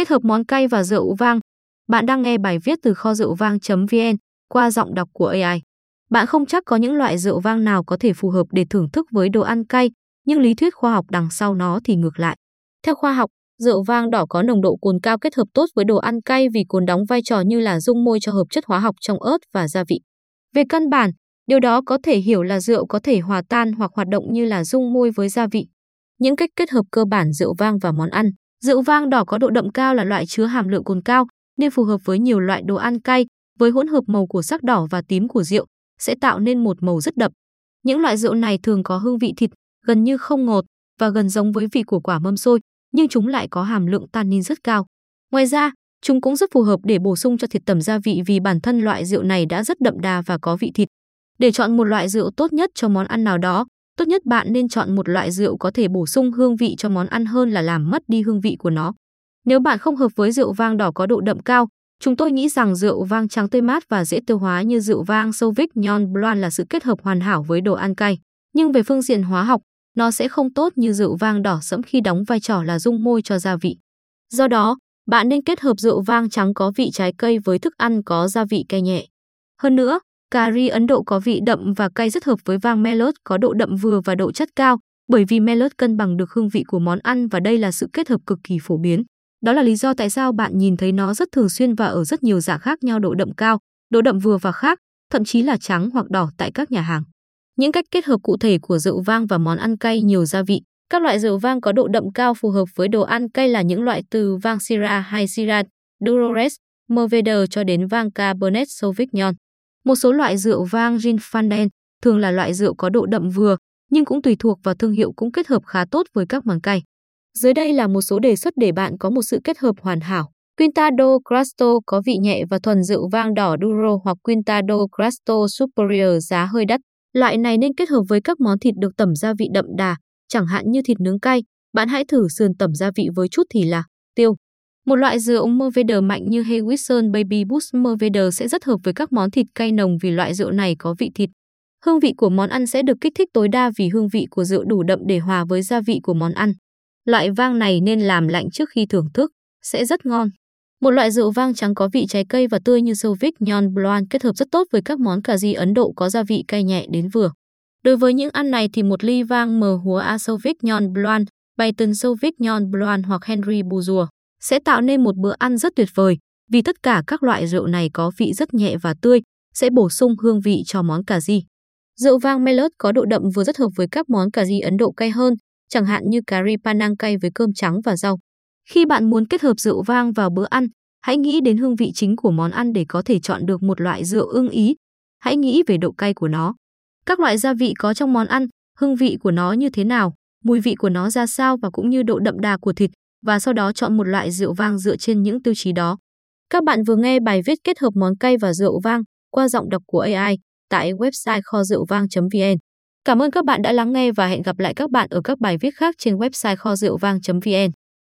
Kết hợp món cay và rượu vang. Bạn đang nghe bài viết từ kho rượu vang.vn qua giọng đọc của AI. Bạn không chắc có những loại rượu vang nào có thể phù hợp để thưởng thức với đồ ăn cay, nhưng lý thuyết khoa học đằng sau nó thì ngược lại. Theo khoa học, rượu vang đỏ có nồng độ cồn cao kết hợp tốt với đồ ăn cay vì cồn đóng vai trò như là dung môi cho hợp chất hóa học trong ớt và gia vị. Về căn bản, điều đó có thể hiểu là rượu có thể hòa tan hoặc hoạt động như là dung môi với gia vị. Những cách kết hợp cơ bản rượu vang và món ăn. Rượu vang đỏ có độ đậm cao là loại chứa hàm lượng cồn cao nên phù hợp với nhiều loại đồ ăn cay với hỗn hợp màu của sắc đỏ và tím của rượu sẽ tạo nên một màu rất đậm. Những loại rượu này thường có hương vị thịt, gần như không ngọt và gần giống với vị của quả mâm xôi, nhưng chúng lại có hàm lượng tannin rất cao. Ngoài ra, chúng cũng rất phù hợp để bổ sung cho thịt tẩm gia vị vì bản thân loại rượu này đã rất đậm đà và có vị thịt. Để chọn một loại rượu tốt nhất cho món ăn nào đó, tốt nhất bạn nên chọn một loại rượu có thể bổ sung hương vị cho món ăn hơn là làm mất đi hương vị của nó. Nếu bạn không hợp với rượu vang đỏ có độ đậm cao, chúng tôi nghĩ rằng rượu vang trắng tươi mát và dễ tiêu hóa như rượu vang Sauvignon Blanc là sự kết hợp hoàn hảo với đồ ăn cay. Nhưng về phương diện hóa học, nó sẽ không tốt như rượu vang đỏ sẫm khi đóng vai trò là dung môi cho gia vị. Do đó, bạn nên kết hợp rượu vang trắng có vị trái cây với thức ăn có gia vị cay nhẹ. Hơn nữa, cà ri Ấn Độ có vị đậm và cay rất hợp với vang Melot có độ đậm vừa và độ chất cao, bởi vì Melot cân bằng được hương vị của món ăn và đây là sự kết hợp cực kỳ phổ biến. Đó là lý do tại sao bạn nhìn thấy nó rất thường xuyên và ở rất nhiều dạng khác nhau độ đậm cao, độ đậm vừa và khác, thậm chí là trắng hoặc đỏ tại các nhà hàng. Những cách kết hợp cụ thể của rượu vang và món ăn cay nhiều gia vị. Các loại rượu vang có độ đậm cao phù hợp với đồ ăn cay là những loại từ vang Syrah hay Syrah, Durores, Mourvedre cho đến vang Cabernet Sauvignon. Một số loại rượu vang gin fanden thường là loại rượu có độ đậm vừa, nhưng cũng tùy thuộc vào thương hiệu cũng kết hợp khá tốt với các món cay. Dưới đây là một số đề xuất để bạn có một sự kết hợp hoàn hảo. Quintado Crasto có vị nhẹ và thuần rượu vang đỏ Duro hoặc Quintado Crasto Superior giá hơi đắt. Loại này nên kết hợp với các món thịt được tẩm gia vị đậm đà, chẳng hạn như thịt nướng cay. Bạn hãy thử sườn tẩm gia vị với chút thì là tiêu. Một loại rượu Merveder mạnh như Hewison Baby Boost Merveder sẽ rất hợp với các món thịt cay nồng vì loại rượu này có vị thịt. Hương vị của món ăn sẽ được kích thích tối đa vì hương vị của rượu đủ đậm để hòa với gia vị của món ăn. Loại vang này nên làm lạnh trước khi thưởng thức, sẽ rất ngon. Một loại rượu vang trắng có vị trái cây và tươi như Sauvignon Blanc kết hợp rất tốt với các món cà ri Ấn Độ có gia vị cay nhẹ đến vừa. Đối với những ăn này thì một ly vang mờ húa A Sauvignon Blanc, Bayton Sauvignon Blanc hoặc Henry Bourgeois sẽ tạo nên một bữa ăn rất tuyệt vời vì tất cả các loại rượu này có vị rất nhẹ và tươi, sẽ bổ sung hương vị cho món cà ri. Rượu vang Melot có độ đậm vừa rất hợp với các món cà ri Ấn Độ cay hơn, chẳng hạn như cà ri panang cay với cơm trắng và rau. Khi bạn muốn kết hợp rượu vang vào bữa ăn, hãy nghĩ đến hương vị chính của món ăn để có thể chọn được một loại rượu ưng ý. Hãy nghĩ về độ cay của nó. Các loại gia vị có trong món ăn, hương vị của nó như thế nào, mùi vị của nó ra sao và cũng như độ đậm đà của thịt và sau đó chọn một loại rượu vang dựa trên những tiêu chí đó. Các bạn vừa nghe bài viết kết hợp món cay và rượu vang qua giọng đọc của AI tại website kho rượu vang.vn. Cảm ơn các bạn đã lắng nghe và hẹn gặp lại các bạn ở các bài viết khác trên website kho rượu vang.vn.